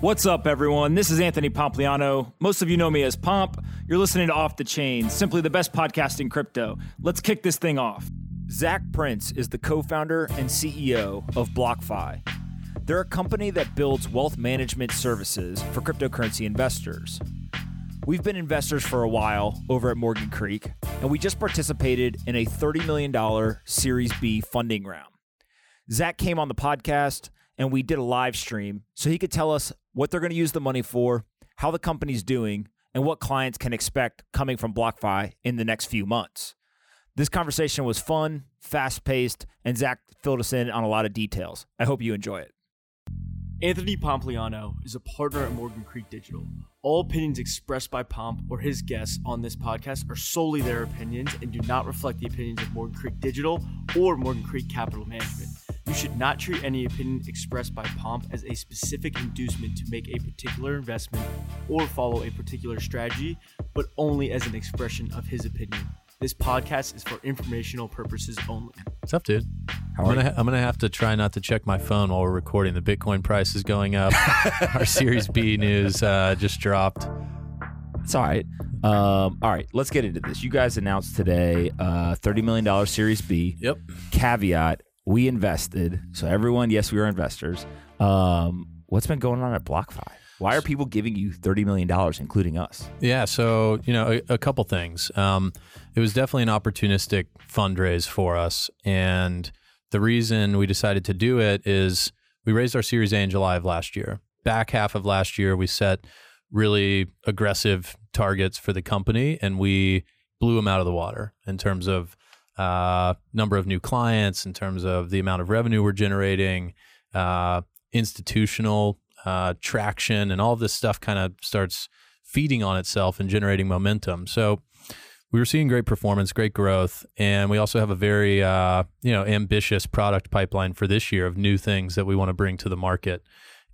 What's up, everyone? This is Anthony Pompliano. Most of you know me as Pomp. You're listening to Off the Chain, simply the best podcast in crypto. Let's kick this thing off. Zac Prince is the co founder and CEO of BlockFi. They're a company that builds wealth management services for cryptocurrency investors. We've been investors for a while over at Morgan Creek, and we just participated in a $30 million Series B funding round. Zac came on the podcast and we did a live stream so he could tell us what they're going to use the money for, how the company's doing, and what clients can expect coming from BlockFi in the next few months. This conversation was fun, fast paced, and Zac filled us in on a lot of details. I hope you enjoy it. Anthony Pompliano is a partner at Morgan Creek Digital. All opinions expressed by Pomp or his guests on this podcast are solely their opinions and do not reflect the opinions of Morgan Creek Digital or Morgan Creek Capital Management. You should not treat any opinion expressed by Pomp as a specific inducement to make a particular investment or follow a particular strategy, but only as an expression of his opinion. This podcast is for informational purposes only. What's up, dude? How I'm gonna, you? I'm gonna have to try not to check my phone while we're recording. The Bitcoin price is going up. Our Series B news uh, just dropped. It's all right. Um, all right, let's get into this. You guys announced today uh, $30 million Series B. Yep. Caveat, we invested. So, everyone, yes, we are investors. Um, what's been going on at BlockFi? Why are people giving you $30 million, including us? Yeah. So you know, a, a couple things. Um, it was definitely an opportunistic fundraise for us, and the reason we decided to do it is we raised our Series A in July of last year. Back half of last year, we set really aggressive targets for the company, and we blew them out of the water in terms of uh, number of new clients, in terms of the amount of revenue we're generating, uh, institutional uh, traction, and all this stuff kind of starts feeding on itself and generating momentum. So we were seeing great performance, great growth, and we also have a very uh, you know ambitious product pipeline for this year of new things that we want to bring to the market.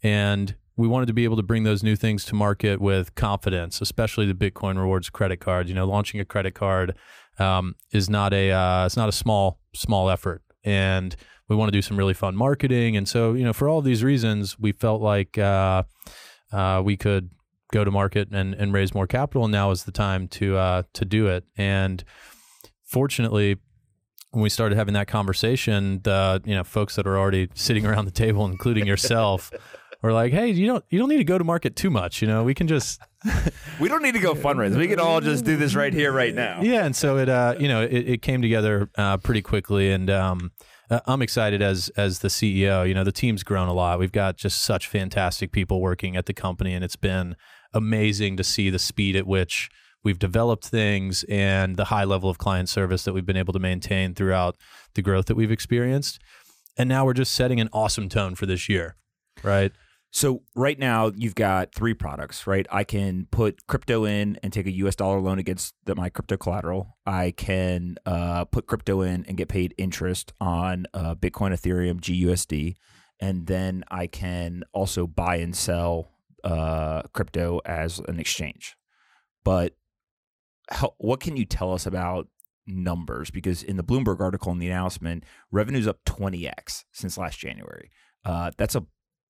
And we wanted to be able to bring those new things to market with confidence, especially the Bitcoin Rewards credit card. You know, launching a credit card um, is not a uh, it's not a small small effort, and we want to do some really fun marketing. And so, you know, for all of these reasons, we felt like uh, uh, we could go to market and, and raise more capital. And now is the time to uh, to do it. And fortunately, when we started having that conversation, the you know folks that are already sitting around the table, including yourself, were like, "Hey, you don't you don't need to go to market too much. You know, we can just We don't need to go fundraise. We can all just do this right here, right now. yeah." And so it uh you know it, it came together uh, pretty quickly, and um. uh, I'm excited as as the CEO. You know, the team's grown a lot. We've got just such fantastic people working at the company, and it's been amazing to see the speed at which we've developed things and the high level of client service that we've been able to maintain throughout the growth that we've experienced. And now we're just setting an awesome tone for this year, right? So right now you've got three products, right? I can put crypto in and take a US dollar loan against the, my crypto collateral. I can uh, put crypto in and get paid interest on uh, Bitcoin, Ethereum, GUSD, and then I can also buy and sell uh, crypto as an exchange. But how, what can you tell us about numbers? Because in the Bloomberg article in the announcement, revenue's up 20x since last January. Uh, that's a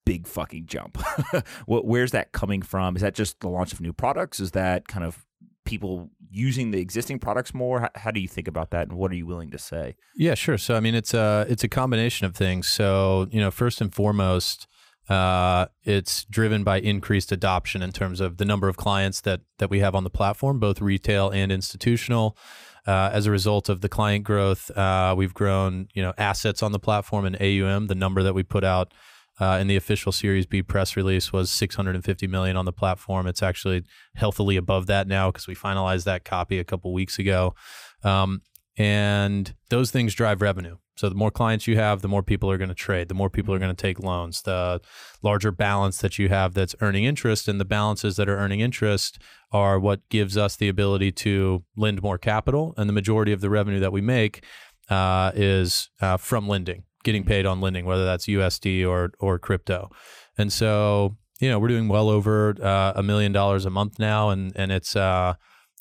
big fucking jump. where's that coming from? Is that just the launch of new products? Is that kind of people using the existing products more? How, do you think about that, and what are you willing to say? Yeah, sure. So I mean, it's a it's a combination of things. So you know, first and foremost, uh, it's driven by increased adoption in terms of the number of clients that that we have on the platform, both retail and institutional. Uh, as a result of the client growth, uh, we've grown, you know, assets on the platform and AUM. The number that we put out uh, in the official Series B press release was 650 million on the platform. It's actually healthily above that now because we finalized that copy a couple weeks ago. Um, and those things drive revenue. So the more clients you have, the more people are going to trade, the more people are going to take loans, the larger balance that you have that's earning interest, and the balances that are earning interest are what gives us the ability to lend more capital. And the majority of the revenue that we make uh, is uh, from lending, getting paid on lending, whether that's USD or or crypto. And so you know we're doing well over uh, a million dollars a month now, and and it's uh,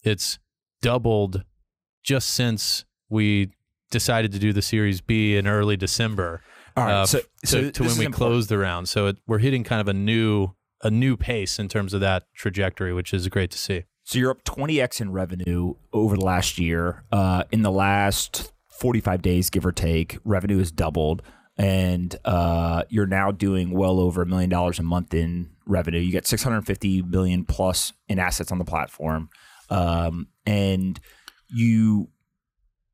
it's doubled just since we decided to do the Series B in early December. All right, uh, so- so to, to when we important. closed the round. So it, we're hitting kind of a new a new pace in terms of that trajectory, which is great to see. So you're up 20x in revenue over the last year. Uh, in the last 45 days, give or take, revenue has doubled, and uh, you're now doing well over a million dollars a month in revenue. You get 650 million plus in assets on the platform, um, and you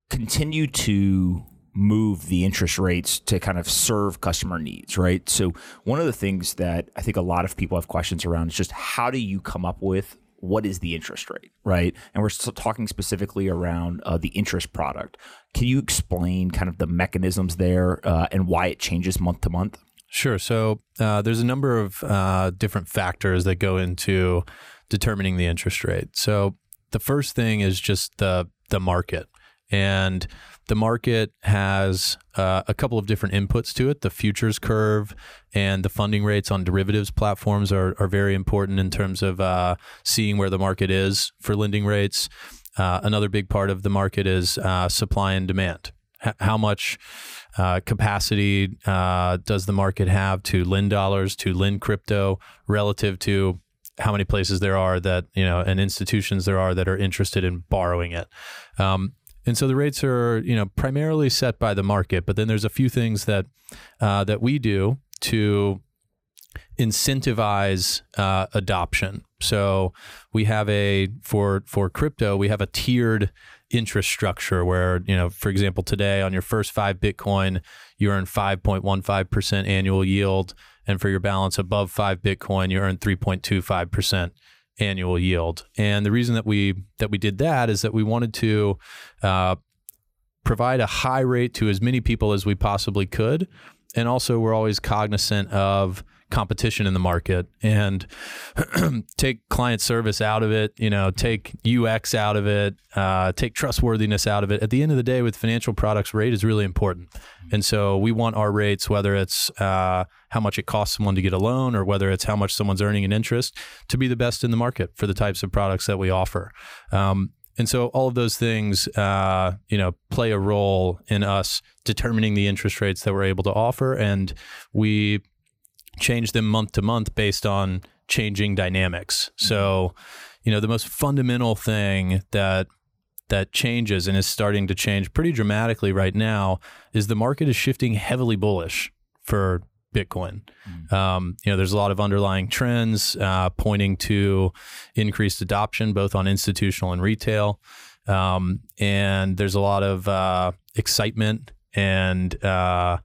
continue to move the interest rates to kind of serve customer needs, right? So one of the things that I think a lot of people have questions around is just how do you come up with what is the interest rate, right? And we're talking specifically around uh, the interest product. Can you explain kind of the mechanisms there uh, and why it changes month to month? Sure. So uh, there's a number of uh, different factors that go into determining the interest rate. So the first thing is just the the market, and the market has uh, a couple of different inputs to it. The futures curve and the funding rates on derivatives platforms are, are very important in terms of uh, seeing where the market is for lending rates. Uh, another big part of the market is uh, supply and demand. H- how much uh, capacity uh, does the market have to lend dollars, to lend crypto, relative to how many places there are that you know and institutions there are that are interested in borrowing it. Um, and so the rates are, you know, primarily set by the market, but then there's a few things that uh, that we do to incentivize uh, adoption. So we have a for for crypto, we have a tiered interest structure where you know, for example, today on your first five Bitcoin, you earn five point one five percent annual yield, and for your balance above five Bitcoin, you earn three point two five percent annual yield. And the reason that we that we did that is that we wanted to uh, provide a high rate to as many people as we possibly could, and also we're always cognizant of competition in the market and take client service out of it, you know, take UX out of it, uh, take trustworthiness out of it. At the end of the day, with financial products, rate is really important. And so we want our rates, whether it's uh, how much it costs someone to get a loan or whether it's how much someone's earning in interest, to be the best in the market for the types of products that we offer. Um, and so all of those things, uh, you know, play a role in us determining the interest rates that we're able to offer, and we change them month to month based on changing dynamics. So, you know, the most fundamental thing that that changes and is starting to change pretty dramatically right now is the market is shifting heavily bullish for Bitcoin. Mm. Um, you know, there's a lot of underlying trends uh, pointing to increased adoption, both on institutional and retail. Um, and there's a lot of uh, excitement and uh,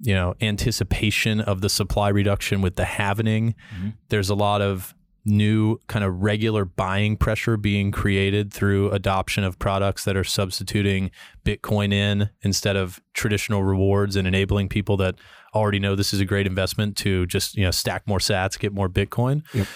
you know anticipation of the supply reduction with the halvening. Mm-hmm. There's a lot of new kind of regular buying pressure being created through adoption of products that are substituting Bitcoin in instead of traditional rewards and enabling people that already know this is a great investment to just you know stack more sats, get more Bitcoin. Yep.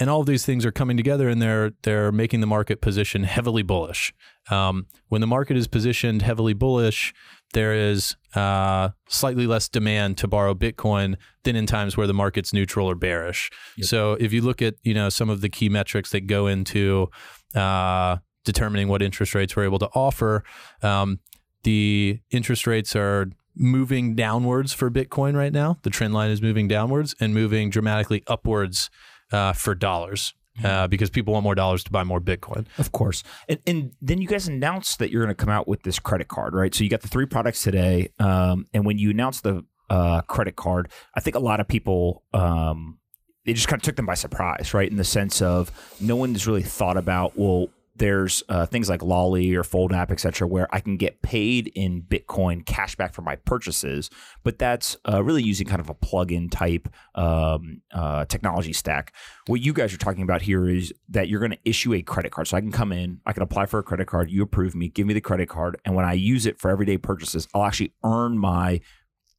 And all of these things are coming together, and they're they're making the market position heavily bullish. Um, when the market is positioned heavily bullish, there is uh, slightly less demand to borrow Bitcoin than in times where the market's neutral or bearish. Yep. So if you look at you know some of the key metrics that go into uh, determining what interest rates we're able to offer, um, the interest rates are moving downwards for Bitcoin right now. The trend line is moving downwards and moving dramatically upwards uh, for dollars uh, because people want more dollars to buy more Bitcoin. Of course. And, and then you guys announced that you're going to come out with this credit card, right? So you got the three products today. Um, and when you announced the uh, credit card, I think a lot of people. Um, it just kind of took them by surprise, right? In the sense of no one's really thought about, well, there's uh, things like Lolli or Fold app, etc., where I can get paid in Bitcoin cash back for my purchases, but that's uh, really using kind of a plug-in type um, uh, technology stack. What you guys are talking about here is that you're going to issue a credit card, so I can come in, I can apply for a credit card, you approve me, give me the credit card, and when I use it for everyday purchases, I'll actually earn my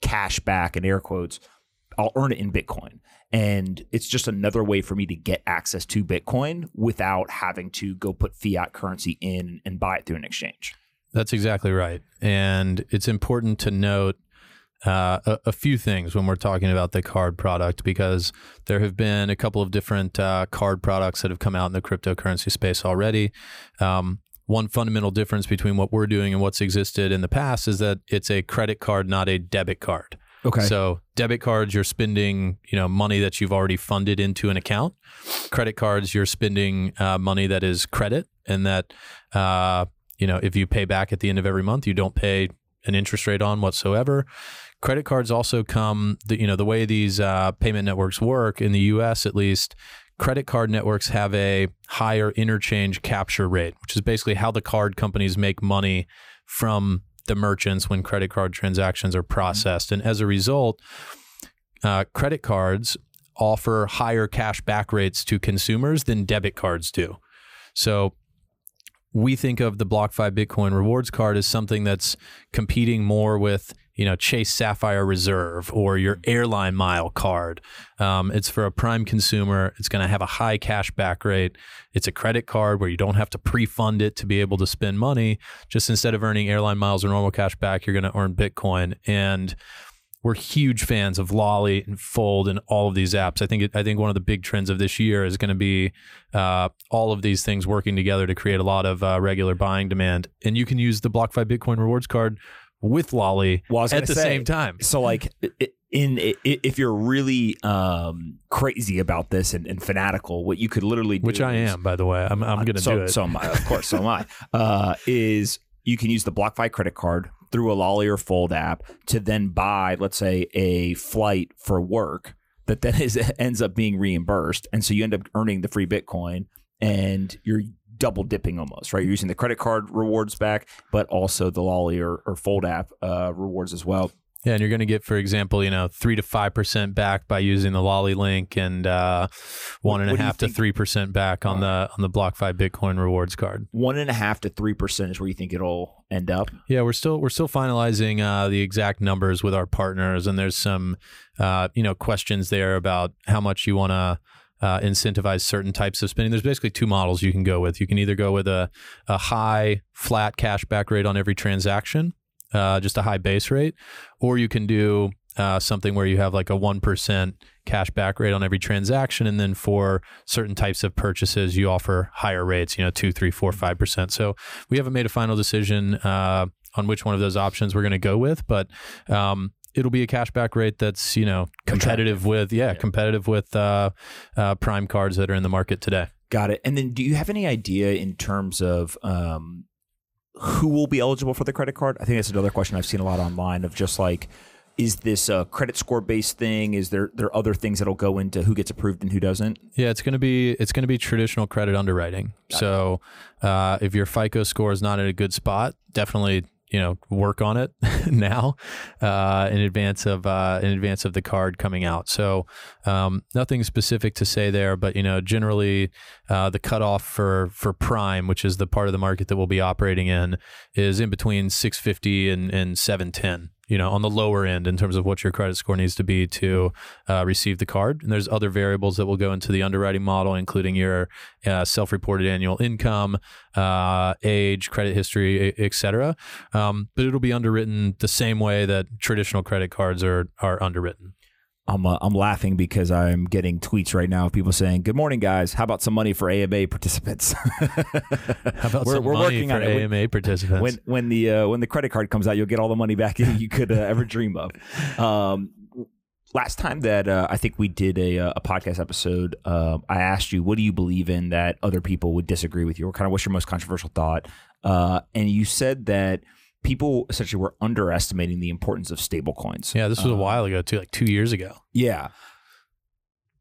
cash back in air quotes. I'll earn it in Bitcoin. And it's just another way for me to get access to Bitcoin without having to go put fiat currency in and buy it through an exchange. That's exactly right. And it's important to note uh, a, a, few things when we're talking about the card product because there have been a couple of different uh, card products that have come out in the cryptocurrency space already. Um, one fundamental difference between what we're doing and what's existed in the past is that it's a credit card, not a debit card. Okay. So debit cards, you're spending you know money that you've already funded into an account. Credit cards, you're spending uh, money that is credit, and that uh, you know if you pay back at the end of every month, you don't pay an interest rate on whatsoever. Credit cards also come, the, you know, the way these uh, payment networks work in the U.S. at least. Credit card networks have a higher interchange capture rate, which is basically how the card companies make money from the merchants when credit card transactions are processed. And as a result, uh, credit cards offer higher cash back rates to consumers than debit cards do. So we think of the BlockFi Bitcoin rewards card as something that's competing more with you know Chase Sapphire Reserve or your airline mile card. Um, it's for a prime consumer. It's going to have a high cash back rate. It's a credit card where you don't have to pre-fund it to be able to spend money. Just instead of earning airline miles or normal cash back, you're going to earn Bitcoin and we're huge fans of Lolli and Fold and all of these apps. I think it, I think one of the big trends of this year is going to be uh, all of these things working together to create a lot of uh, regular buying demand. And you can use the BlockFi Bitcoin Rewards card with Lolli Well, at the say, same time. So, like, i- in if you're really um, crazy about this and, and fanatical, what you could literally do, Which I is- am, by the way. I'm, I'm going to so, do it. So am I, of course. So am I. Uh, is you can use the BlockFi credit card through a Lolli or Fold app to then buy, let's say, a flight for work that then is ends up being reimbursed, and so you end up earning the free Bitcoin, and you're double dipping almost, right? You're using the credit card rewards back, but also the Lolli or, or Fold app uh, rewards as well. Yeah, and you're going to get, for example, you know, three to five percent back by using the Lolli link, and uh, one and do half to three percent back on the on the BlockFi Bitcoin rewards card. One and a half to three percent is where you think it'll end up. Yeah, we're still we're still finalizing uh, the exact numbers with our partners, and there's some uh, you know questions there about how much you want to. Uh, incentivize certain types of spending. There's basically two models you can go with. You can either go with a, a high flat cashback rate on every transaction, uh, just a high base rate, or you can do uh, something where you have like a 1% cash back rate on every transaction. And then for certain types of purchases, you offer higher rates, you know, two, three, four, five percent. So we haven't made a final decision uh, on which one of those options we're going to go with, but um, it'll be a cashback rate that's, you know, competitive with, yeah, competitive with uh, uh, prime cards that are in the market today. Got it. And then, do you have any idea in terms of um, who will be eligible for the credit card? I think that's another question I've seen a lot online of just like, is this a credit score based thing? Is there there other things that'll go into who gets approved and who doesn't? Yeah, it's going to be it's to be traditional credit underwriting. so uh, if your FICO score is not in a good spot, definitely you know work on it now uh, in advance of uh, in advance of the card coming out. So um, nothing specific to say there, but you know generally uh, the cutoff for for prime, which is the part of the market that we'll be operating in, is in between 650 and, and 710 you know, on the lower end in terms of what your credit score needs to be to uh, receive the card. And there's other variables that will go into the underwriting model, including your uh, self-reported annual income, uh, age, credit history, e- et cetera. Um, but it'll be underwritten the same way that traditional credit cards are are underwritten. I'm uh, I'm laughing because I'm getting tweets right now of people saying, "Good morning, guys. How about some money for AMA participants?" How about We're- some we're money working for on it. When- AMA participants? when when the uh, when the credit card comes out, you'll get all the money back you could uh, ever dream of. Um, last time that uh, I think we did a, a podcast episode, uh, I asked you, "What do you believe in that other people would disagree with you, or kind of what's your most controversial thought?" Uh, and you said that people essentially were underestimating the importance of stablecoins. yeah, this was a Uh, while ago too, like two years ago. yeah.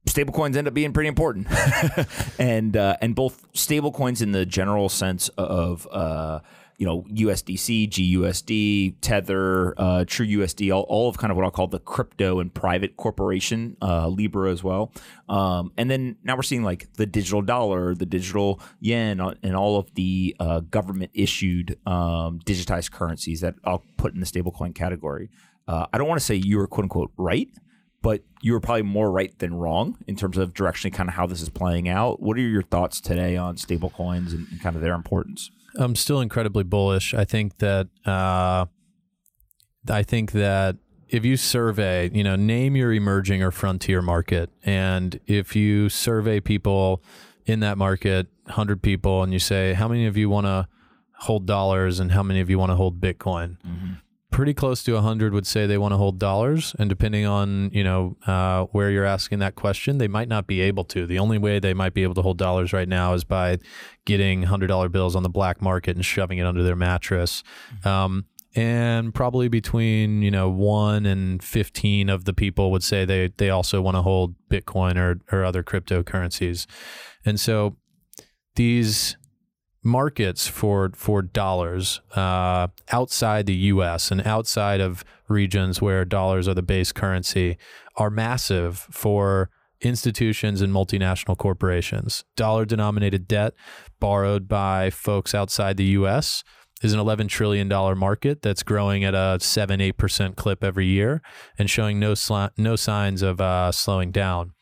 Stablecoins end up being pretty important, and uh, and both stablecoins in the general sense of uh, you know USDC, GUSD, Tether, uh, True USD, all, all of kind of what I'll call the crypto and private corporation, uh, Libra as well, um, and then now we're seeing like the digital dollar, the digital yen, uh, and all of the uh, government issued um, digitized currencies that I'll put in the stablecoin category. Uh, I don't want to say you were quote unquote right, but you were probably more right than wrong in terms of directionally kind of how this is playing out. What are your thoughts today on stablecoins and kind of their importance? I'm still incredibly bullish. I think that uh, I think that if you survey, you know, name your emerging or frontier market, and if you survey people in that market, hundred people, and you say how many of you want to hold dollars and how many of you want to hold Bitcoin, pretty close to 100 would say they want to hold dollars and depending on you know uh, where you're asking that question they might not be able to. The only way they might be able to hold dollars right now is by getting $100 bills on the black market and shoving it under their mattress. Um, and probably between you know 1 and 15 of the people would say they they also want to hold bitcoin or or other cryptocurrencies. And so these markets for for dollars uh, outside the U.S. and outside of regions where dollars are the base currency are massive for institutions and multinational corporations. Dollar denominated debt borrowed by folks outside the U.S. is an $11 trillion market that's growing at a 7 8% clip every year and showing no, no signs of uh, slowing down.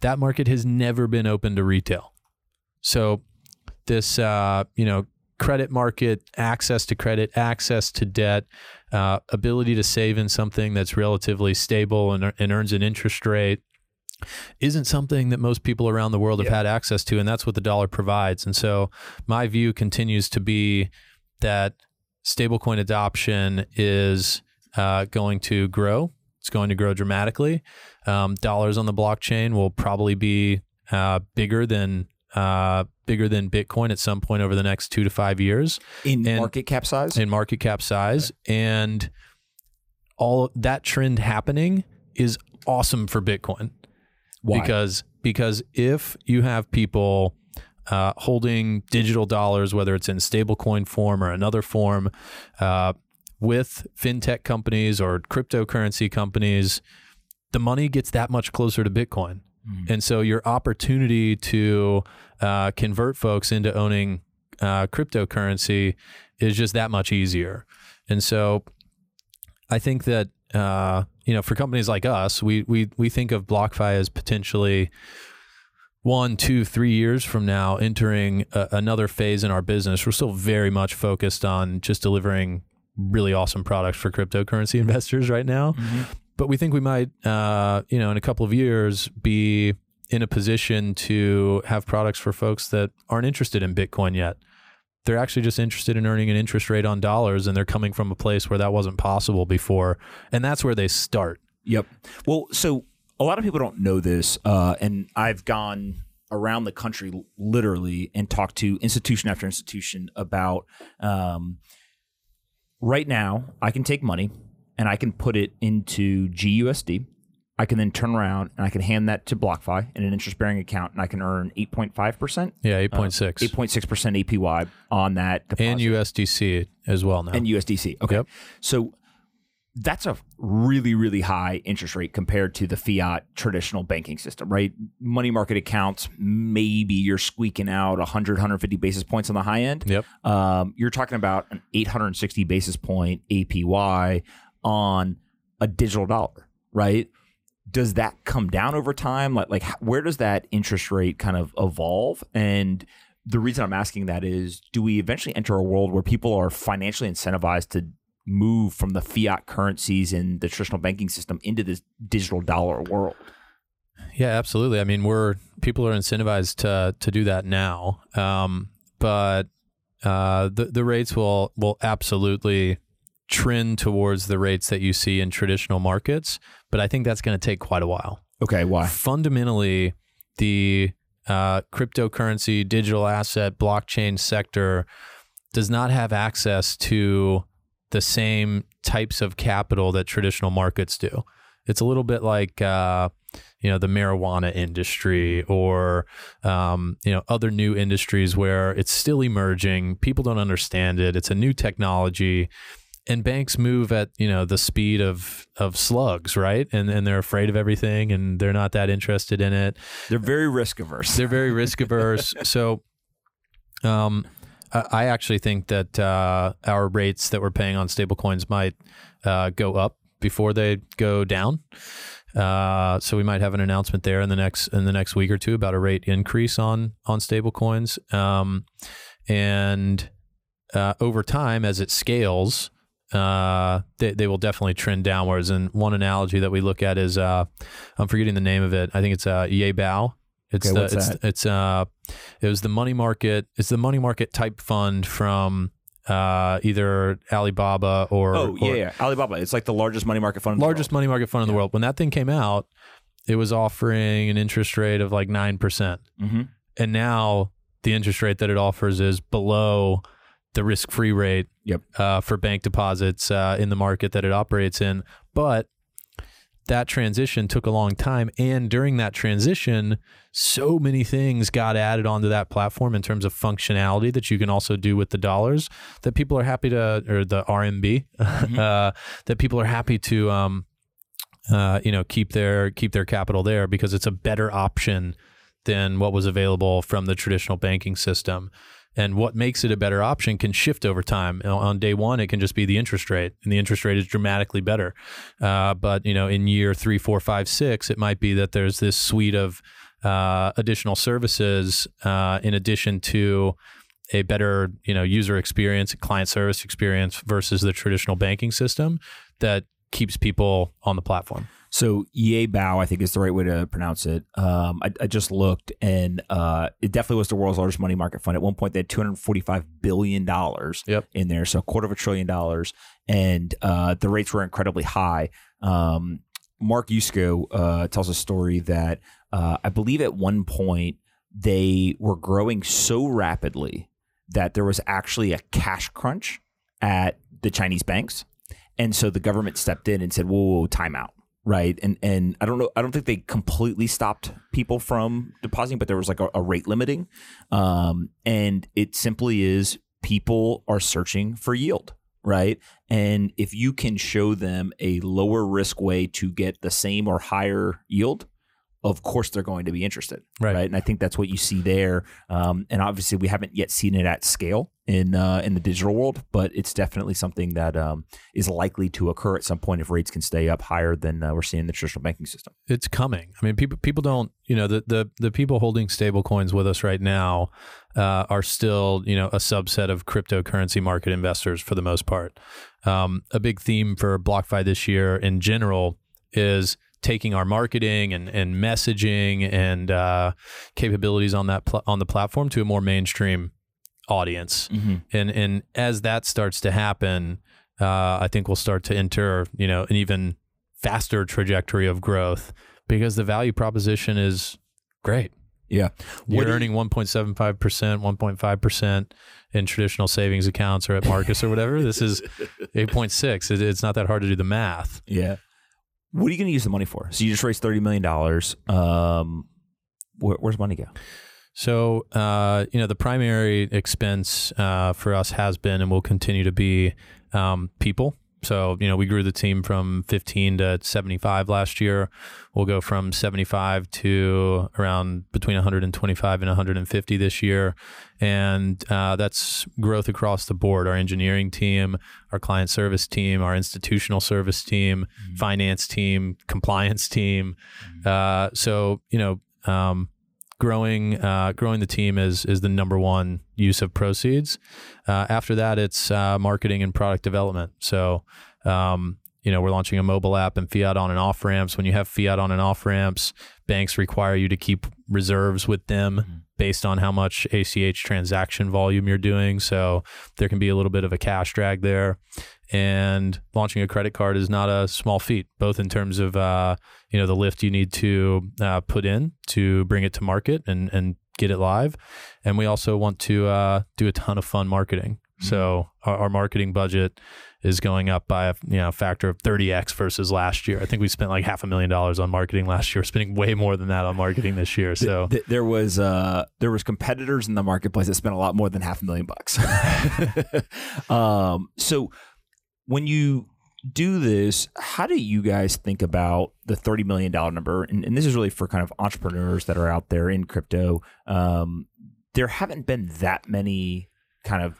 That market has never been open to retail. So this uh, you know credit market access to credit access to debt uh, ability to save in something that's relatively stable and, and, earns an interest rate isn't something that most people around the world have yeah. had access to and that's what the dollar provides. And so my view continues to be that stablecoin adoption is uh, going to grow. It's going to grow dramatically. Um, dollars on the blockchain will probably be uh, bigger than uh, bigger than Bitcoin at some point over the next two to five years in and, market cap size. In market cap size, okay. and all that trend happening is awesome for Bitcoin. Why? Because because if you have people uh, holding digital dollars, whether it's in stablecoin form or another form, uh, with fintech companies or cryptocurrency companies, the money gets that much closer to Bitcoin. Mm. And so your opportunity to uh, convert folks into owning uh, cryptocurrency is just that much easier. And so I think that uh, you know for companies like us, we we we think of BlockFi as potentially one, two, three years from now entering a, another phase in our business. We're still very much focused on just delivering really awesome products for cryptocurrency investors right now. Mm-hmm but we think we might, uh, you know, in a couple of years, be in a position to have products for folks that aren't interested in Bitcoin yet. They're actually just interested in earning an interest rate on dollars, and they're coming from a place where that wasn't possible before, and that's where they start. Yep. Well, so a lot of people don't know this, uh, and I've gone around the country literally and talked to institution after institution about. Um, right now, I can take money and I can put it into GUSD. I can then turn around and I can hand that to BlockFi in an interest bearing account and I can earn 8.5%. Yeah, 8.6. Uh, 8.6% APY on that deposit. And USDC as well now. And USDC. Okay. Yep. So that's a really really high interest rate compared to the fiat traditional banking system right money market accounts maybe you're squeaking out 100 150 basis points on the high end yep um, you're talking about an 860 basis point apy on a digital dollar, right? Does that come down over time? Like, like where does that interest rate kind of evolve? And the reason I'm asking that is, do we eventually enter a world where people are financially incentivized to move from the fiat currencies in the traditional banking system into this digital dollar world? Yeah, absolutely. I mean, we're people are incentivized to to do that now, um, but uh, the the rates will will absolutely trend towards the rates that you see in traditional markets, but I think that's going to take quite a while. Okay, why? Fundamentally, the uh, cryptocurrency, digital asset, blockchain sector does not have access to the same types of capital that traditional markets do. It's a little bit like uh, you know the marijuana industry or um, you know other new industries where it's still emerging. People don't understand it. It's a new technology and banks move at you know the speed of of slugs right and and they're afraid of everything and they're not that interested in it they're very risk averse they're very risk averse so um I actually think that uh, our rates that we're paying on stablecoins might uh, go up before they go down. Uh, so we might have an announcement there in the next in the next week or two about a rate increase on on stablecoins. Um, and uh, over time, as it scales, uh, they, they will definitely trend downwards. And one analogy that we look at is uh, I'm forgetting the name of it. I think it's uh, Yu'e Bao. It's okay, the what's it's that? it's uh it was the money market. It's the money market type fund from uh, either Alibaba or Oh yeah, or yeah, Alibaba. It's like the largest money market fund. in the largest world. money market fund in the world. When that thing came out, it was offering an interest rate of like nine percent, mm-hmm. and now the interest rate that it offers is below the risk-free rate Yep. uh, for bank deposits uh, in the market that it operates in. But that transition took a long time, and during that transition, so many things got added onto that platform in terms of functionality that you can also do with the dollars that people are happy to, or the RMB, uh, that people are happy to, um, uh, you know, keep their keep their capital there because it's a better option than what was available from the traditional banking system. And what makes it a better option can shift over time. On day one, it can just be the interest rate, and the interest rate is dramatically better. Uh, but you know, in year three, four, five, six, it might be that there's this suite of uh, additional services uh, in addition to a better you know user experience, client service experience versus the traditional banking system that keeps people on the platform. So Yu'e Bao, I think is the right way to pronounce it. Um, I, I just looked, and uh, it definitely was the world's largest money market fund. At one point, they had two hundred forty-five billion dollars Yep. in there, so a quarter of a trillion dollars, and uh, the rates were incredibly high. Um, Mark Yusko uh, tells a story that uh, I believe at one point they were growing so rapidly that there was actually a cash crunch at the Chinese banks, and so the government stepped in and said, "Whoa, whoa, whoa time out." Right, and and I don't know. I don't think they completely stopped people from depositing, but there was like a, a rate limiting, um, and it simply is people are searching for yield, right? And if you can show them a lower risk way to get the same or higher yield, of course they're going to be interested, Right. And I think that's what you see there. Um, and obviously, we haven't yet seen it at scale in uh, in the digital world, but it's definitely something that um, is likely to occur at some point if rates can stay up higher than uh, we're seeing in the traditional banking system. it's coming. I mean, people people don't, you know, the the the people holding stable coins with us right now uh, are still, you know, a subset of cryptocurrency market investors for the most part. Um, a big theme for BlockFi this year in general is taking our marketing and, and messaging and uh, capabilities on that pl- on the platform to a more mainstream audience. And and as that starts to happen, uh, I think we'll start to enter, you know, an even faster trajectory of growth because the value proposition is great. Yeah, You're you- earning 1.75%, 1.5% in traditional savings accounts or at Marcus or whatever. This is 8.6. It, it's not that hard to do the math. Yeah. What are you going to use the money for? So you just raised thirty million dollars. Um, where, where's money go? So, uh, you know, the primary expense uh, for us has been and will continue to be um, people. So, you know, we grew the team from 15 to 75 last year. We'll go from 75 to around between 125 and 150 this year. And uh, that's growth across the board our engineering team, our client service team, our institutional service team, finance team, compliance team. Uh, so, you know, um, growing uh, growing the team is is the number one use of proceeds. Uh, after that, it's uh, marketing and product development. So, um, you know, we're launching a mobile app and fiat on and off ramps. When you have fiat on and off ramps, banks require you to keep reserves with them based on how much ACH transaction volume you're doing. So there can be a little bit of a cash drag there. And launching a credit card is not a small feat, both in terms of uh, you know the lift you need to uh, put in to bring it to market and and get it live, and we also want to uh, do a ton of fun marketing. So our, our marketing budget is going up by a you know factor of 30x versus last year. I think we spent like half a million dollars on marketing last year. We're spending way more than that on marketing this year. So Th- there was uh, there was competitors in the marketplace that spent a lot more than half a million bucks. um, so when you do this, how do you guys think about the thirty million dollar number? And, and this is really for kind of entrepreneurs that are out there in crypto. Um, there haven't been that many kind of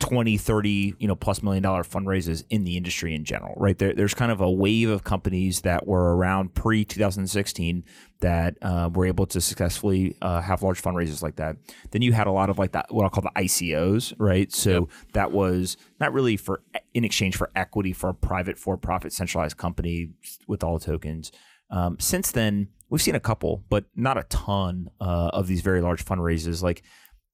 20 30 you know plus million dollar fundraisers in the industry in general right? There, there's kind of a wave of companies that were around pre 2016 that uh, were able to successfully uh, have large fundraisers like that. Then you had a lot of like that what i'll call the icos right? So that was not really for in exchange for equity for a private for-profit centralized company with all the tokens. Um, since then we've seen a couple but not a ton uh, of these very large fundraisers. Like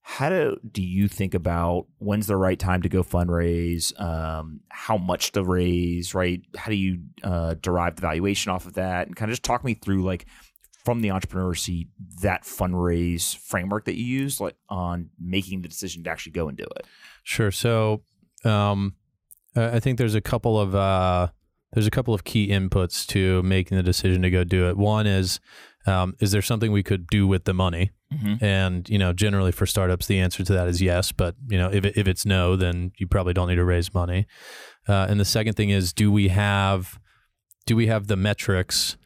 how do, do you think about when's the right time to go fundraise? Um, how much to raise right? How do you uh, derive the valuation off of that? And kind of just talk me through like from the entrepreneur seat that fundraise framework that you use like on making the decision to actually go and do it. Sure. So um, i think there's a couple of uh, there's a couple of key inputs to making the decision to go do it. One is um, is there something we could do with the money? Mm-hmm. And you know, generally for startups, the answer to that is yes. But you know, if it, if it's no, then you probably don't need to raise money. Uh, and the second thing is, do we have do we have the metrics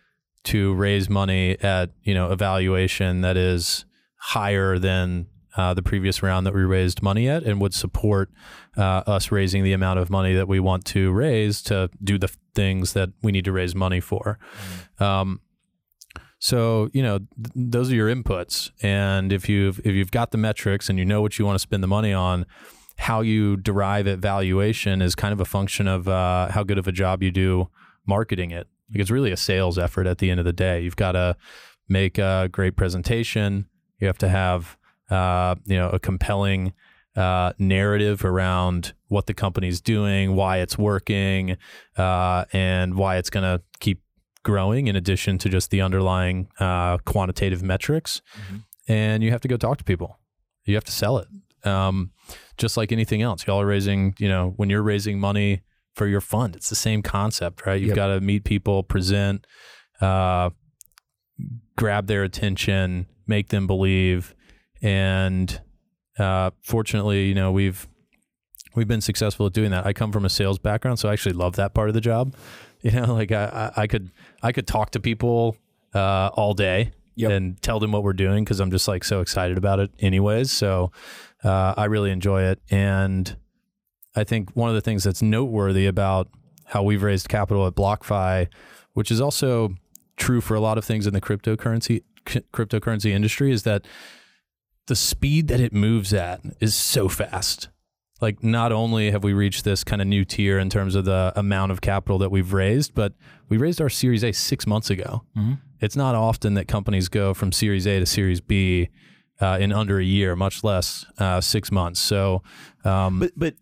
to raise money at you know evaluation that is higher than uh, the previous round that we raised money at and would support uh, us raising the amount of money that we want to raise to do the things that we need to raise money for. Mm-hmm. Um, so you know th- those are your inputs, and if you've if you've got the metrics and you know what you want to spend the money on, how you derive at valuation is kind of a function of uh, how good of a job you do marketing it. Like it's really a sales effort at the end of the day. You've got to make a great presentation. You have to have uh, you know a compelling uh, narrative around what the company's doing, why it's working, uh, and why it's going to keep growing in addition to just the underlying uh, quantitative metrics. Mm-hmm. And you have to go talk to people. You have to sell it. Um, just like anything else, y'all are raising, you know, when you're raising money for your fund, it's the same concept, right? You've yep. got to meet people, present, uh, grab their attention, make them believe. And uh, fortunately, you know, we've we've been successful at doing that. I come from a sales background, so I actually love that part of the job. You know, like I, I could I could talk to people uh, all day yep. and tell them what we're doing because I'm just like so excited about it, anyways. So uh, I really enjoy it, and I think one of the things that's noteworthy about how we've raised capital at BlockFi, which is also true for a lot of things in the cryptocurrency cryptocurrency industry, is that the speed that it moves at is so fast like not only have we reached this kind of new tier in terms of the amount of capital that we've raised, but we raised our Series A six months ago. Mm-hmm. It's not often that companies go from Series A to Series B uh, in under a year, much less uh, six months. So, um, but but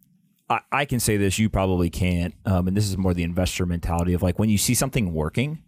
I, I, can say this, you probably can't, um, and this is more the investor mentality of like when you see something working.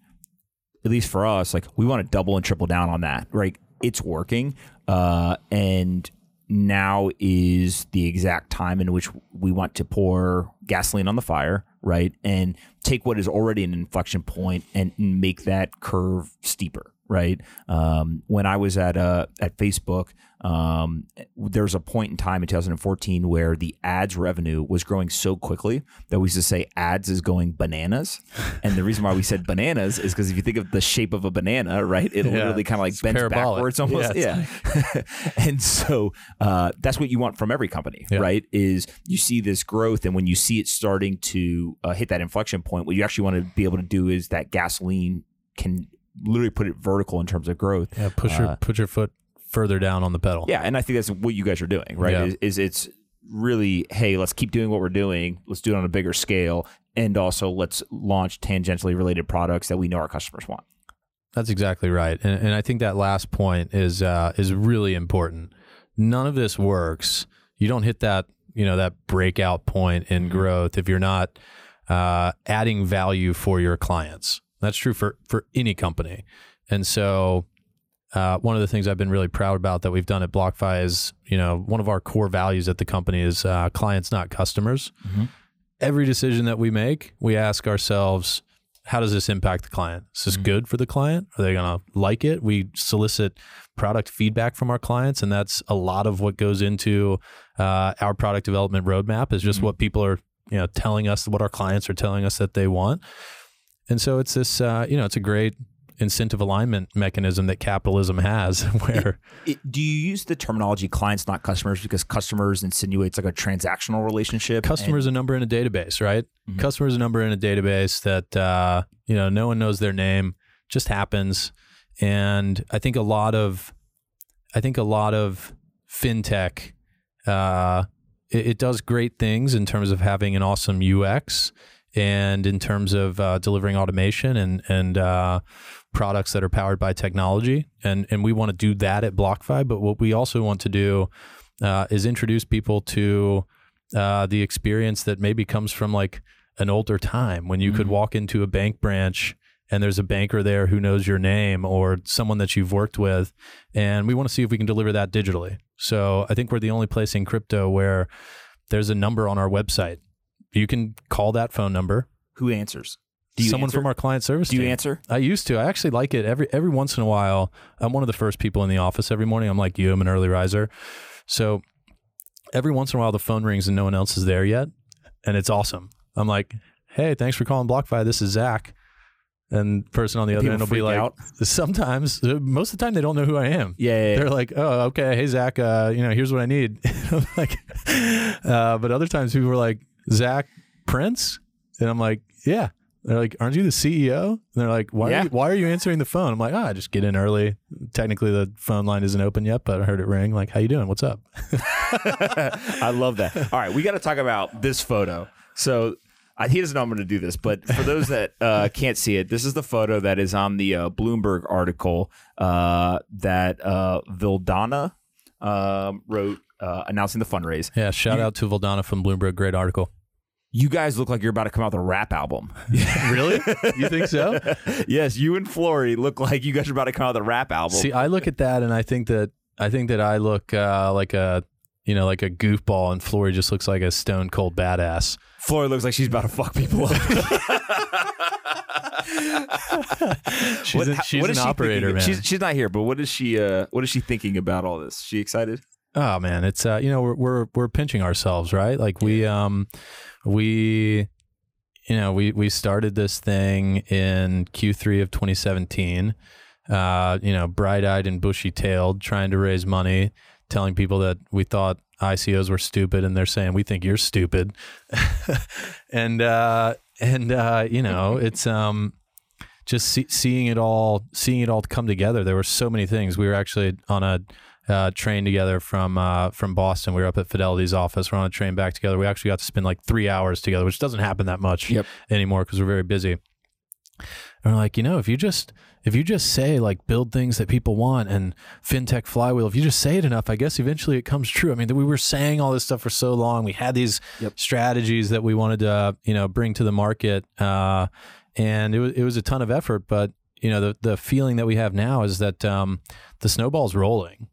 At least for us, like we want to double and triple down on that, right? It's working, uh, and now is the exact time in which we want to pour gasoline on the fire, right? And take what is already an inflection point and make that curve steeper, right? Um, when I was at uh, at Facebook, um, there's a point in time in 2014 where the ads revenue was growing so quickly that we used to say ads is going bananas. and the reason why we said bananas is because if you think of the shape of a banana, right, it yeah, literally kind of like bends parabolic. backwards almost. Yeah. yeah. and so uh, that's what you want from every company, yeah. right? Is you see this growth, and when you see it starting to uh, hit that inflection point, what you actually want to be able to do is that gasoline can literally put it vertical in terms of growth. Yeah, push your uh, put your foot further down on the pedal. Yeah, and I think that's what you guys are doing, right? Yeah. Is, is, it's really, hey, let's keep doing what we're doing. Let's do it on a bigger scale, and also let's launch tangentially related products that we know our customers want. That's exactly right, and, and I think that last point is uh, is really important. None of this works. You don't hit that you know that breakout point in mm-hmm. growth if you're not uh, adding value for your clients. That's true for for any company, and so uh, one of the things I've been really proud about that we've done at BlockFi is, you know, one of our core values at the company is uh, clients, not customers. Mm-hmm. Every decision that we make, we ask ourselves, how does this impact the client? Is this mm-hmm. good for the client? Are they going to like it? We solicit product feedback from our clients, and that's a lot of what goes into uh, our product development roadmap. Is just mm-hmm. what people are, you know, telling us what our clients are telling us that they want. And so it's this, uh, you know, it's a great incentive alignment mechanism that capitalism has where it, it, do you use the terminology clients not customers because customers insinuates like a transactional relationship customers and, a number in a database right? Mm-hmm. customers a number in a database that uh, you know no one knows their name just happens. And i think a lot of i think a lot of fintech uh, it, it does great things in terms of having an awesome ux and in terms of uh, delivering automation and and uh, products that are powered by technology, and and we want to do that at BlockFi. But what we also want to do uh, is introduce people to uh, the experience that maybe comes from like an older time when you could Mhm. walk into a bank branch and there's a banker there who knows your name or someone that you've worked with. And we want to see if we can deliver that digitally. So I think we're the only place in crypto where there's a number on our website. You can call that phone number. Who answers? Do you Someone answer? from our client service Do you team. answer? I used to. I actually like it every every once in a while. I'm one of the first people in the office every morning. I'm like you. I'm an early riser, so every once in a while the phone rings and no one else is there yet, and it's awesome. I'm like, hey, thanks for calling BlockFi. This is Zac, and person on the other end will be like, out? sometimes, most of the time they don't know who I am. Yeah, yeah, yeah. They're like, oh, okay, hey Zac, uh, you know, here's what I need. I'm like, uh, but other times people were like, Zac Prince, and I'm like, yeah. They're like, aren't you the CEO? And they're like, why? Yeah. Are you, why are you answering the phone? I'm like, ah, I just get in early. Technically, the phone line isn't open yet, but I heard it ring. Like, how you doing? What's up? I love that. All right, we got to talk about this photo. So uh, he doesn't know I'm going to do this, but for those that uh, can't see it, this is the photo that is on the uh, Bloomberg article uh, that uh, Vildana um, wrote uh, announcing the fundraise. Yeah, shout You- out to Vildana from Bloomberg. Great article. You guys look like you're about to come out with a rap album. really? You think so? yes, you and Flori look like you guys are about to come out with a rap album. See, I look at that and I think that I think that I look uh, like a you know like a goofball, and Flori just looks like a stone cold badass. Flori looks like she's about to fuck people up. She's, What- a- she's what an she operator, thinking? man. She's she's not here, but what is she? Uh, what is she thinking about all this? She excited? Oh man, it's uh, you know we're we're we're pinching ourselves, right? Like we um we you know we we started this thing in Q3 of 2017. Uh, you know, bright-eyed and bushy-tailed, trying to raise money, telling people that we thought ICOs were stupid, and they're saying we think you're stupid. and uh, and uh, you know, it's um just see, seeing it all seeing it all come together. There were so many things. We were actually on a uh, train together from uh, from Boston. We were up at Fidelity's office. We're on a train back together. We actually got to spend like three hours together, which doesn't happen that much Yep. anymore because we're very busy. And we're like, you know, if you just if you just say like build things that people want and fintech flywheel, if you just say it enough, I guess eventually it comes true. I mean, we were saying all this stuff for so long. We had these Yep. strategies that we wanted to, you know, bring to the market, uh, and it was it was a ton of effort. But you know, the the feeling that we have now is that um, the snowball's rolling,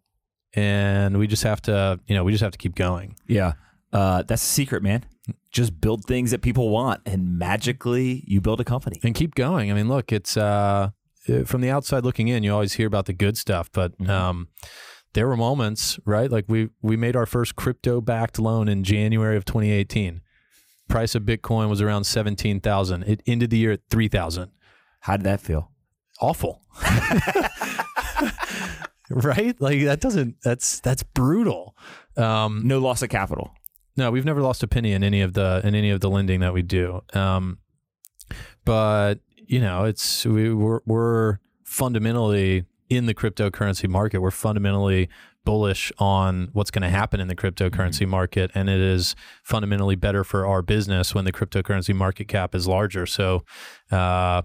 and we just have to, you know, we just have to keep going. Yeah, uh, that's the secret, man. Just build things that people want, and magically you build a company. and keep going. I mean, look, it's uh, uh, from the outside looking in, you always hear about the good stuff, but Mhm. um, there were moments, right? Like we we made our first crypto backed loan in January of 2018. Price of Bitcoin was around seventeen thousand. It ended the year at three thousand. How did that feel? Awful, right? Like that doesn't. That's that's brutal. Um, No loss of capital. no, we've never lost a penny in any of the in any of the lending that we do. Um, but you know, it's we, we're we're fundamentally in the cryptocurrency market. We're fundamentally bullish on what's going to happen in the cryptocurrency market, and it is fundamentally better for our business when the cryptocurrency market cap is larger. So, uh,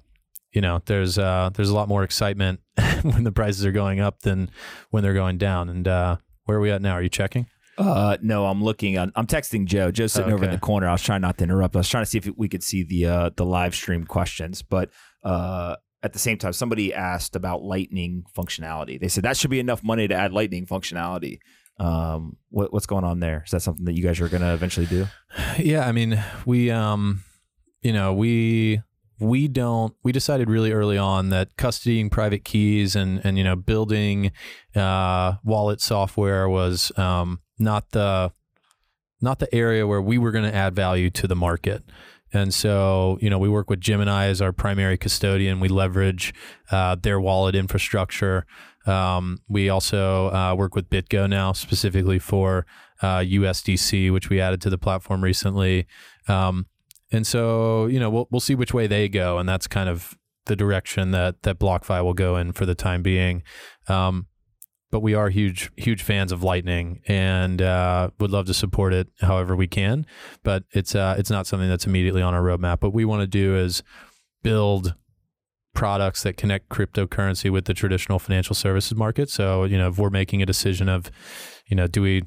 you know, there's uh, there's a lot more excitement when the prices are going up than when they're going down. And uh, where are we at now? Are you checking? Uh, no, I'm looking. On, I'm texting Joe. Joe's sitting over in the corner. I was trying not to interrupt. I was trying to see if we could see the uh, the live stream questions, but uh, at the same time, somebody asked about Lightning functionality. They said that should be enough money to add Lightning functionality. Um, what, what's going on there? Is that something that you guys are going to eventually do? Yeah, I mean, we um you know, we we don't we decided really early on that custodying private keys and and you know, building uh wallet software was um not the not the area where we were going to add value to the market. And so, you know, we work with Gemini as our primary custodian. We leverage uh, their wallet infrastructure. Um, we also uh, work with BitGo now, specifically for uh, USDC, which we added to the platform recently. Um, and so, you know, we'll we'll see which way they go, and that's kind of the direction that that BlockFi will go in for the time being. Um, but we are huge huge fans of Lightning and uh, would love to support it however we can. But it's uh, it's not something that's immediately on our roadmap. What we want to do is build products that connect cryptocurrency with the traditional financial services market. So, you know, if we're making a decision of, you know, do we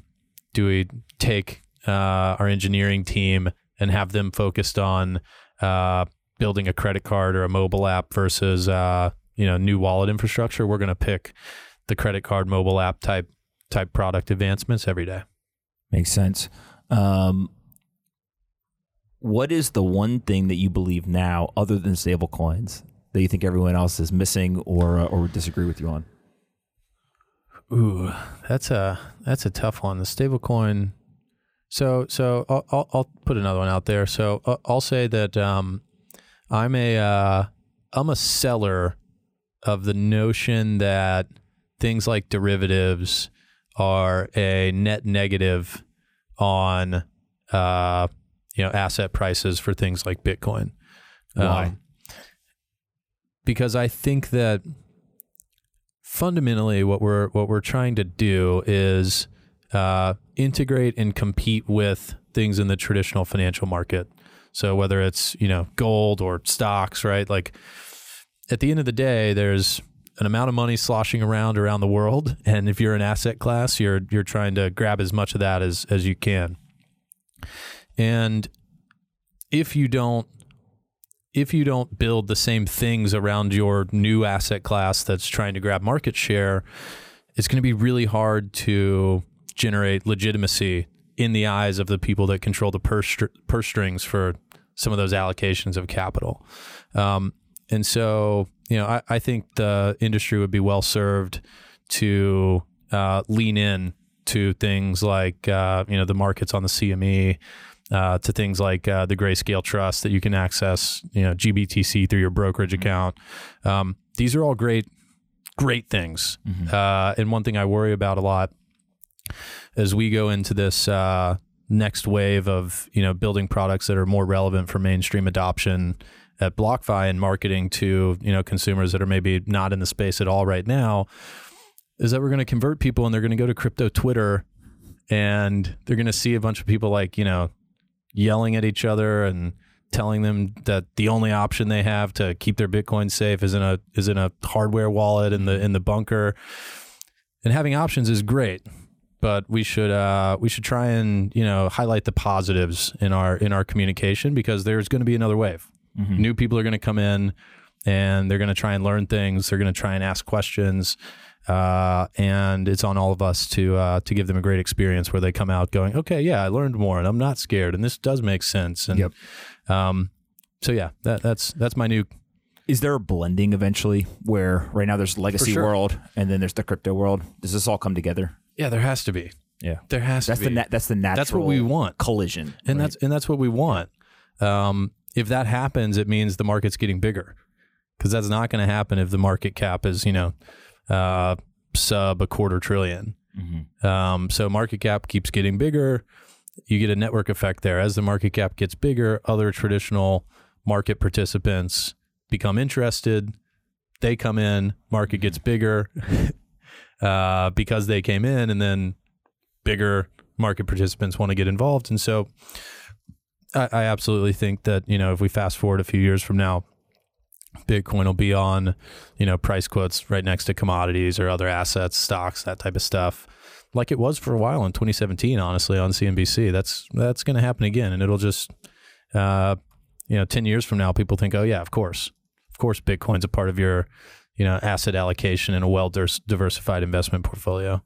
do we take uh, our engineering team and have them focused on uh, building a credit card or a mobile app versus uh, you know new wallet infrastructure? We're going to pick the credit card mobile app type type product advancements every day. Makes sense. Um, what is the one thing that you believe now, other than stablecoins, that you think everyone else is missing or uh, or would disagree with you on? Ooh, that's a that's a tough one. The stablecoin. So so I'll, I'll, I'll put another one out there. So I'll, I'll say that um, I'm a uh, I'm a seller of the notion that things like derivatives are a net negative on uh, you know asset prices for things like Bitcoin. Why? Um, because I think that fundamentally what we're what we're trying to do is uh, integrate and compete with things in the traditional financial market. So whether it's you know gold or stocks, right? Like at the end of the day, there's an amount of money sloshing around around the world, and if you're an asset class, you're you're trying to grab as much of that as as you can. And if you don't if you don't build the same things around your new asset class that's trying to grab market share, it's going to be really hard to generate legitimacy in the eyes of the people that control the purse, str- purse strings for some of those allocations of capital. Um, and so, you know, I, I, think the industry would be well served to uh, lean in to things like, uh, you know, the markets on the CME, uh, to things like uh, the Grayscale Trust that you can access, you know, GBTC through your brokerage mm-hmm. account. Um, these are all great, great things. Mm-hmm. Uh, and one thing I worry about a lot as we go into this uh, next wave of you know building products that are more relevant for mainstream adoption at BlockFi and marketing to you know consumers that are maybe not in the space at all right now, is that we're going to convert people and they're going to go to crypto Twitter and they're going to see a bunch of people like you know yelling at each other and telling them that the only option they have to keep their Bitcoin safe is in a is in a hardware wallet in the in the bunker. And having options is great, but we should uh, we should try and you know highlight the positives in our in our communication because there's going to be another wave. Mm-hmm. New people are going to come in and they're going to try and learn things. They're going to try and ask questions. Uh, and it's on all of us to uh, to give them a great experience where they come out going, okay, yeah, I learned more, and I'm not scared, and this does make sense. And yep. um, so yeah, that, that's that's my new. Is there a blending eventually where right now there's legacy sure. world and then there's the crypto world? Does this all come together? Yeah, there has to be. Yeah, there has that's to be. That's the na- that's the natural. That's what we want. Collision, and right? that's and that's what we want. Um, if that happens, it means the market's getting bigger because that's not going to happen if the market cap is you know uh, sub a quarter 10000000000 mm-hmm. um, so market cap keeps getting bigger. You get a network effect there. As the market cap gets bigger, other traditional market participants become interested. They come in, market gets bigger uh, because they came in, and then bigger market participants want to get involved. And so I, I absolutely think that, you know, if we fast forward a few years from now, Bitcoin will be on, you know, price quotes right next to commodities or other assets, stocks, that type of stuff, like it was for a while in 2017. Honestly, on CNBC, that's that's going to happen again, and it'll just, uh, you know, 10 years from now, people think, oh yeah, of course, of course, Bitcoin's a part of your, you know, asset allocation in a well diversified investment portfolio.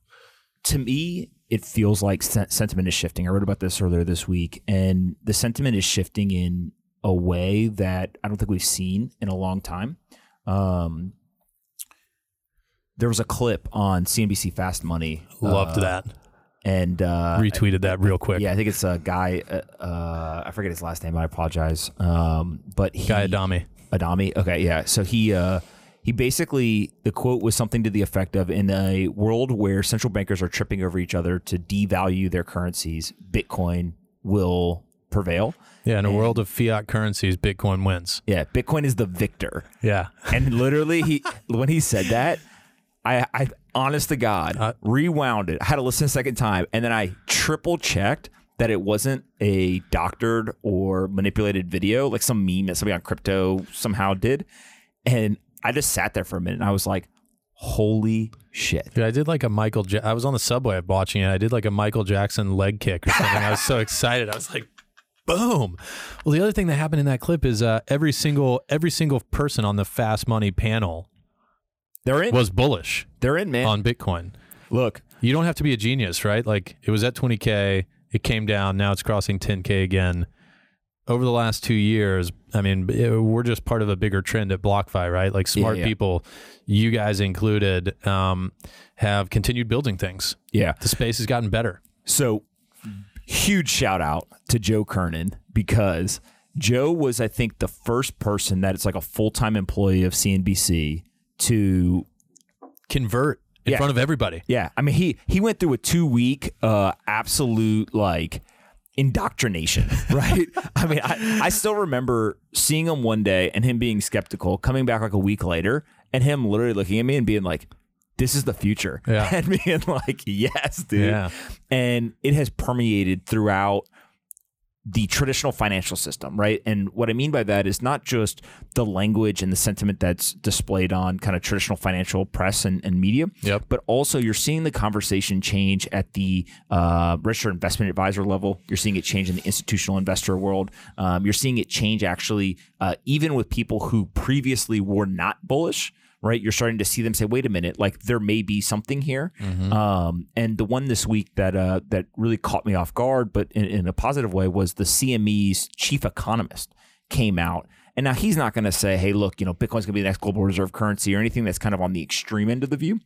To me, it feels like sentiment is shifting. I wrote about this earlier this week, and the sentiment is shifting in a way that I don't think we've seen in a long time. Um, there was a clip on CNBC Fast Money. Loved uh, that. And uh, retweeted that real quick. Yeah, I think it's a guy. Uh, uh, I forget his last name. But I apologize. Um, but he, guy Adami. Adami. Okay, yeah. So he uh, he basically the quote was something to the effect of in a world where central bankers are tripping over each other to devalue their currencies, Bitcoin will prevail. Yeah, in a world of fiat currencies, Bitcoin wins. Yeah, Bitcoin is the victor. Yeah. And literally he when he said that, I I honest to God, uh, rewound it. I had to listen a second time and then I triple checked that it wasn't a doctored or manipulated video, like some meme that somebody on crypto somehow did. And I just sat there for a minute and I was like, Holy shit. Dude, I did like a Michael. Ja- I was on the subway watching it. I did like a Michael Jackson leg kick or something. I was so excited. I was like, boom. Well, the other thing that happened in that clip is uh, every single every single person on the Fast Money panel They're in. was bullish They're in, man. on Bitcoin. Look, You don't have to be a genius, right? Like it was at 20k, it came down, now it's crossing 10k again. Over the last two years, I mean, it- we're just part of a bigger trend at BlockFi, right? Like smart yeah. people, you guys included, um, have continued building things. yeah. The space has gotten better. So huge shout out to Joe Kernen because Joe was, I think, the first person that it's like a full time employee of CNBC to Convert in Yeah. front of everybody. Yeah, I mean he he went through a two week uh, absolute like indoctrination, right? I mean, I, I still remember seeing him one day and him being skeptical, coming back like a week later, and him literally looking at me and being like, "This is the future," Yeah. and being like, "Yes, dude." Yeah. and it has permeated throughout the traditional financial system, right? And what I mean by that is not just the language and the sentiment that's displayed on kind of traditional financial press and, and media, Yep. but also you're seeing the conversation change at the uh, registered investment advisor level. You're seeing it change in the institutional investor world. Um, you're seeing it change actually uh, even with people who previously were not bullish. Right, you're starting to see them say, "Wait a minute! Like there may be something here." Um, and the one this week that uh, that really caught me off guard, but in, in a positive way, was the CME's chief economist came out, and now he's not going to say, "Hey, look, you know, Bitcoin's going to be the next global reserve currency" or anything that's kind of on the extreme end of the view.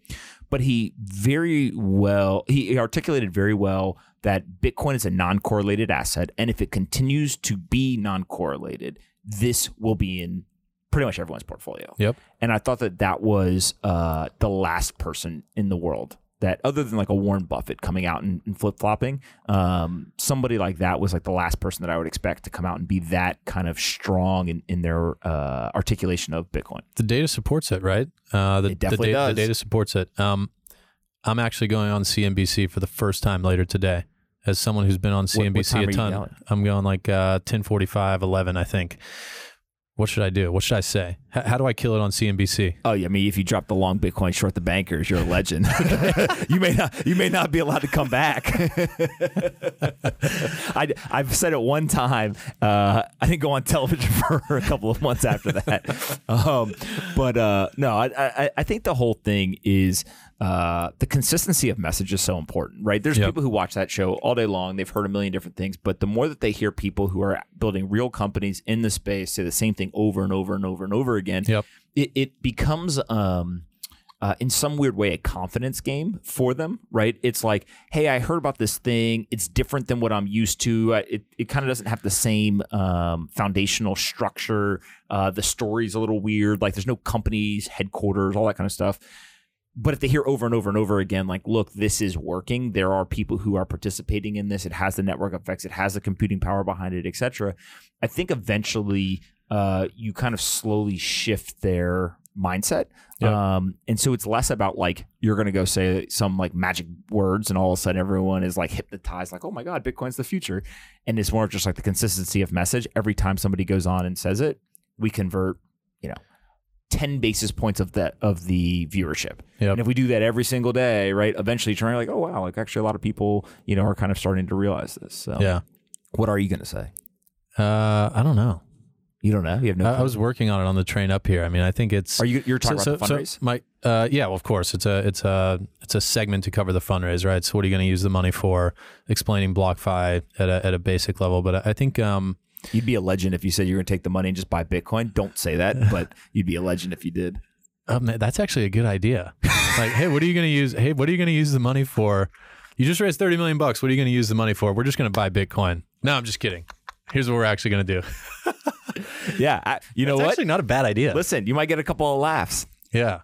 But he very well he articulated very well that Bitcoin is a non-correlated asset, and if it continues to be non-correlated, this will be in pretty much everyone's portfolio. Yep. And I thought that that was uh, the last person in the world that, other than like a Warren Buffett coming out and, and flip flopping, um, somebody like that was like the last person that I would expect to come out and be that kind of strong in, in their uh, articulation of Bitcoin. The data supports it, right? Uh, the, It definitely the, da- does. the data supports it. Um, I'm actually going on CNBC for the first time later today. As someone who's been on What- what CNBC a ton. I'm going like uh, 10:45, 11, I think. What should I do? What should I say? H- how do I kill it on CNBC? Oh yeah, I mean, if you drop the long Bitcoin, short the bankers, you're a legend. you may not, you may not be allowed to come back. I, I've said it one time. Uh, I didn't go on television for a couple of months after that. Um, but uh, no, I, I, I think the whole thing is uh, the consistency of message is so important, right? There's Yep. people who watch that show all day long. They've heard a million different things, but the more that they hear people who are building real companies in the space say the same thing over and over and over and over again, Yep. it, it becomes um uh, in some weird way a confidence game for them right it's like hey i heard about this thing it's different than what i'm used to Uh, it, it kind of doesn't have the same um, foundational structure uh, the story's a little weird like there's no companies headquarters all that kind of stuff but if they hear over and over and over again like look this is working there are people who are participating in this it has the network effects it has the computing power behind it etc i think eventually uh, you kind of slowly shift their mindset. Um, and so it's less about like you're going to go say some like magic words and all of a sudden everyone is like hypnotized like oh my god bitcoin's the future. And it's more of just like the consistency of message. Every time somebody goes on and says it we convert you know 10 basis points of that of the viewership Yep. and if we do that every single day right eventually trying like oh wow like actually a lot of people you know are kind of starting to realize this so Yeah. what are you going to say Uh, I don't know. you don't know you have no I, I was working on it on the train up here. I mean, I think it's. are you you're talking about the fundraise my uh, yeah, well, of course, it's a it's a it's a segment to cover the fundraise, right? So, what are you going to use the money for? Explaining BlockFi at a at a basic level, but I think um, You'd be a legend if you said you were going to take the money and just buy Bitcoin. Don't say that, but you'd be a legend if you did. oh, man, that's actually a good idea. like, hey, what are you going to use? Hey, what are you going to use the money for? You just raised thirty million bucks. What are you going to use the money for? We're just going to buy Bitcoin. No, I'm just kidding. Here's what we're actually going to do. Yeah, I, you know what? actually not a bad idea. Listen, you might get a couple of laughs. Yeah.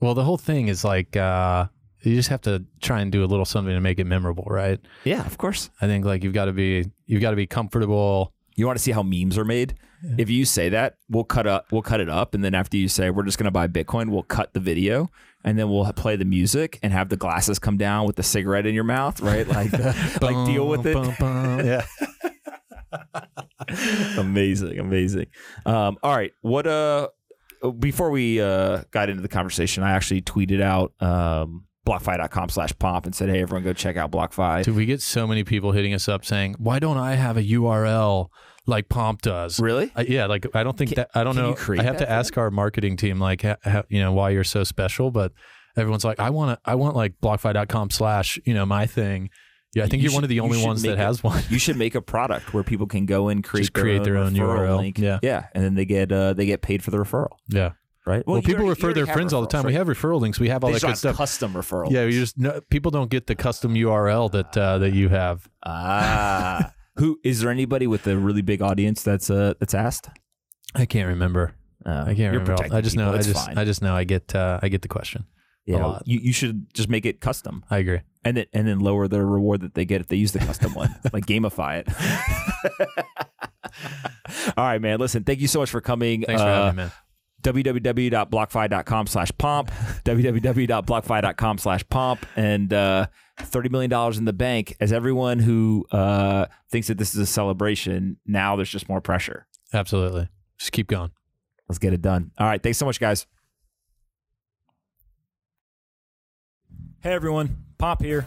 Well, the whole thing is like uh, you just have to try and do a little something to make it memorable, right? Yeah, of course. I think like you've got to be you've got to be comfortable. You want to see how memes are made? If you say that, we'll cut up, we'll cut it up, and then after you say we're just going to buy Bitcoin, we'll cut the video, and then we'll play the music and have the glasses come down with the cigarette in your mouth, right? Like, the, like deal with it. Bum, bum, bum. Yeah. amazing, amazing. Um, all right, what uh, before we uh, got into the conversation, I actually tweeted out um, blockfi.com slash pomp and said, hey, everyone go check out BlockFi. Dude, we get so many people hitting us up saying, why don't I have a URL like Pomp does? Really? I, yeah, like I don't think Can- that I don't know. I have to for ask our marketing team like ha, ha- you know why you're so special, but everyone's like I want to I want like blockfi.com slash, you know, my thing. Yeah, I think You you are one of the only ones that make it- has one. You should make a product where people can go and create, Just create their own referral URL. link. Yeah. yeah, and then they get uh, they get paid for the referral, Yeah. Right? Well, you people refer their friends all the time. We have referral links. We have all They that good stuff. custom referral. Yeah, you just no, people don't get the custom URL that uh, that you have. Ah, who is there anybody with a really big audience that's uh that's asked? I can't remember. Uh, I can't remember. I just know. people. I just fine. I just know. I get uh, I get the question. yeah, you you should just make it custom. I agree. and then and then lower the reward that they get if they use the custom one, like gamify it. All right, man. Listen, thank you so much for coming. Thanks for Uh, having me, man. www.blockfi.com slash pomp, www.blockfi.com slash pomp, and uh, $30 million in the bank. As everyone who uh, thinks that this is a celebration, now there's just more pressure. Absolutely. Just keep going. Let's get it done. All right. Thanks so much, guys. Hey, everyone. Pomp here.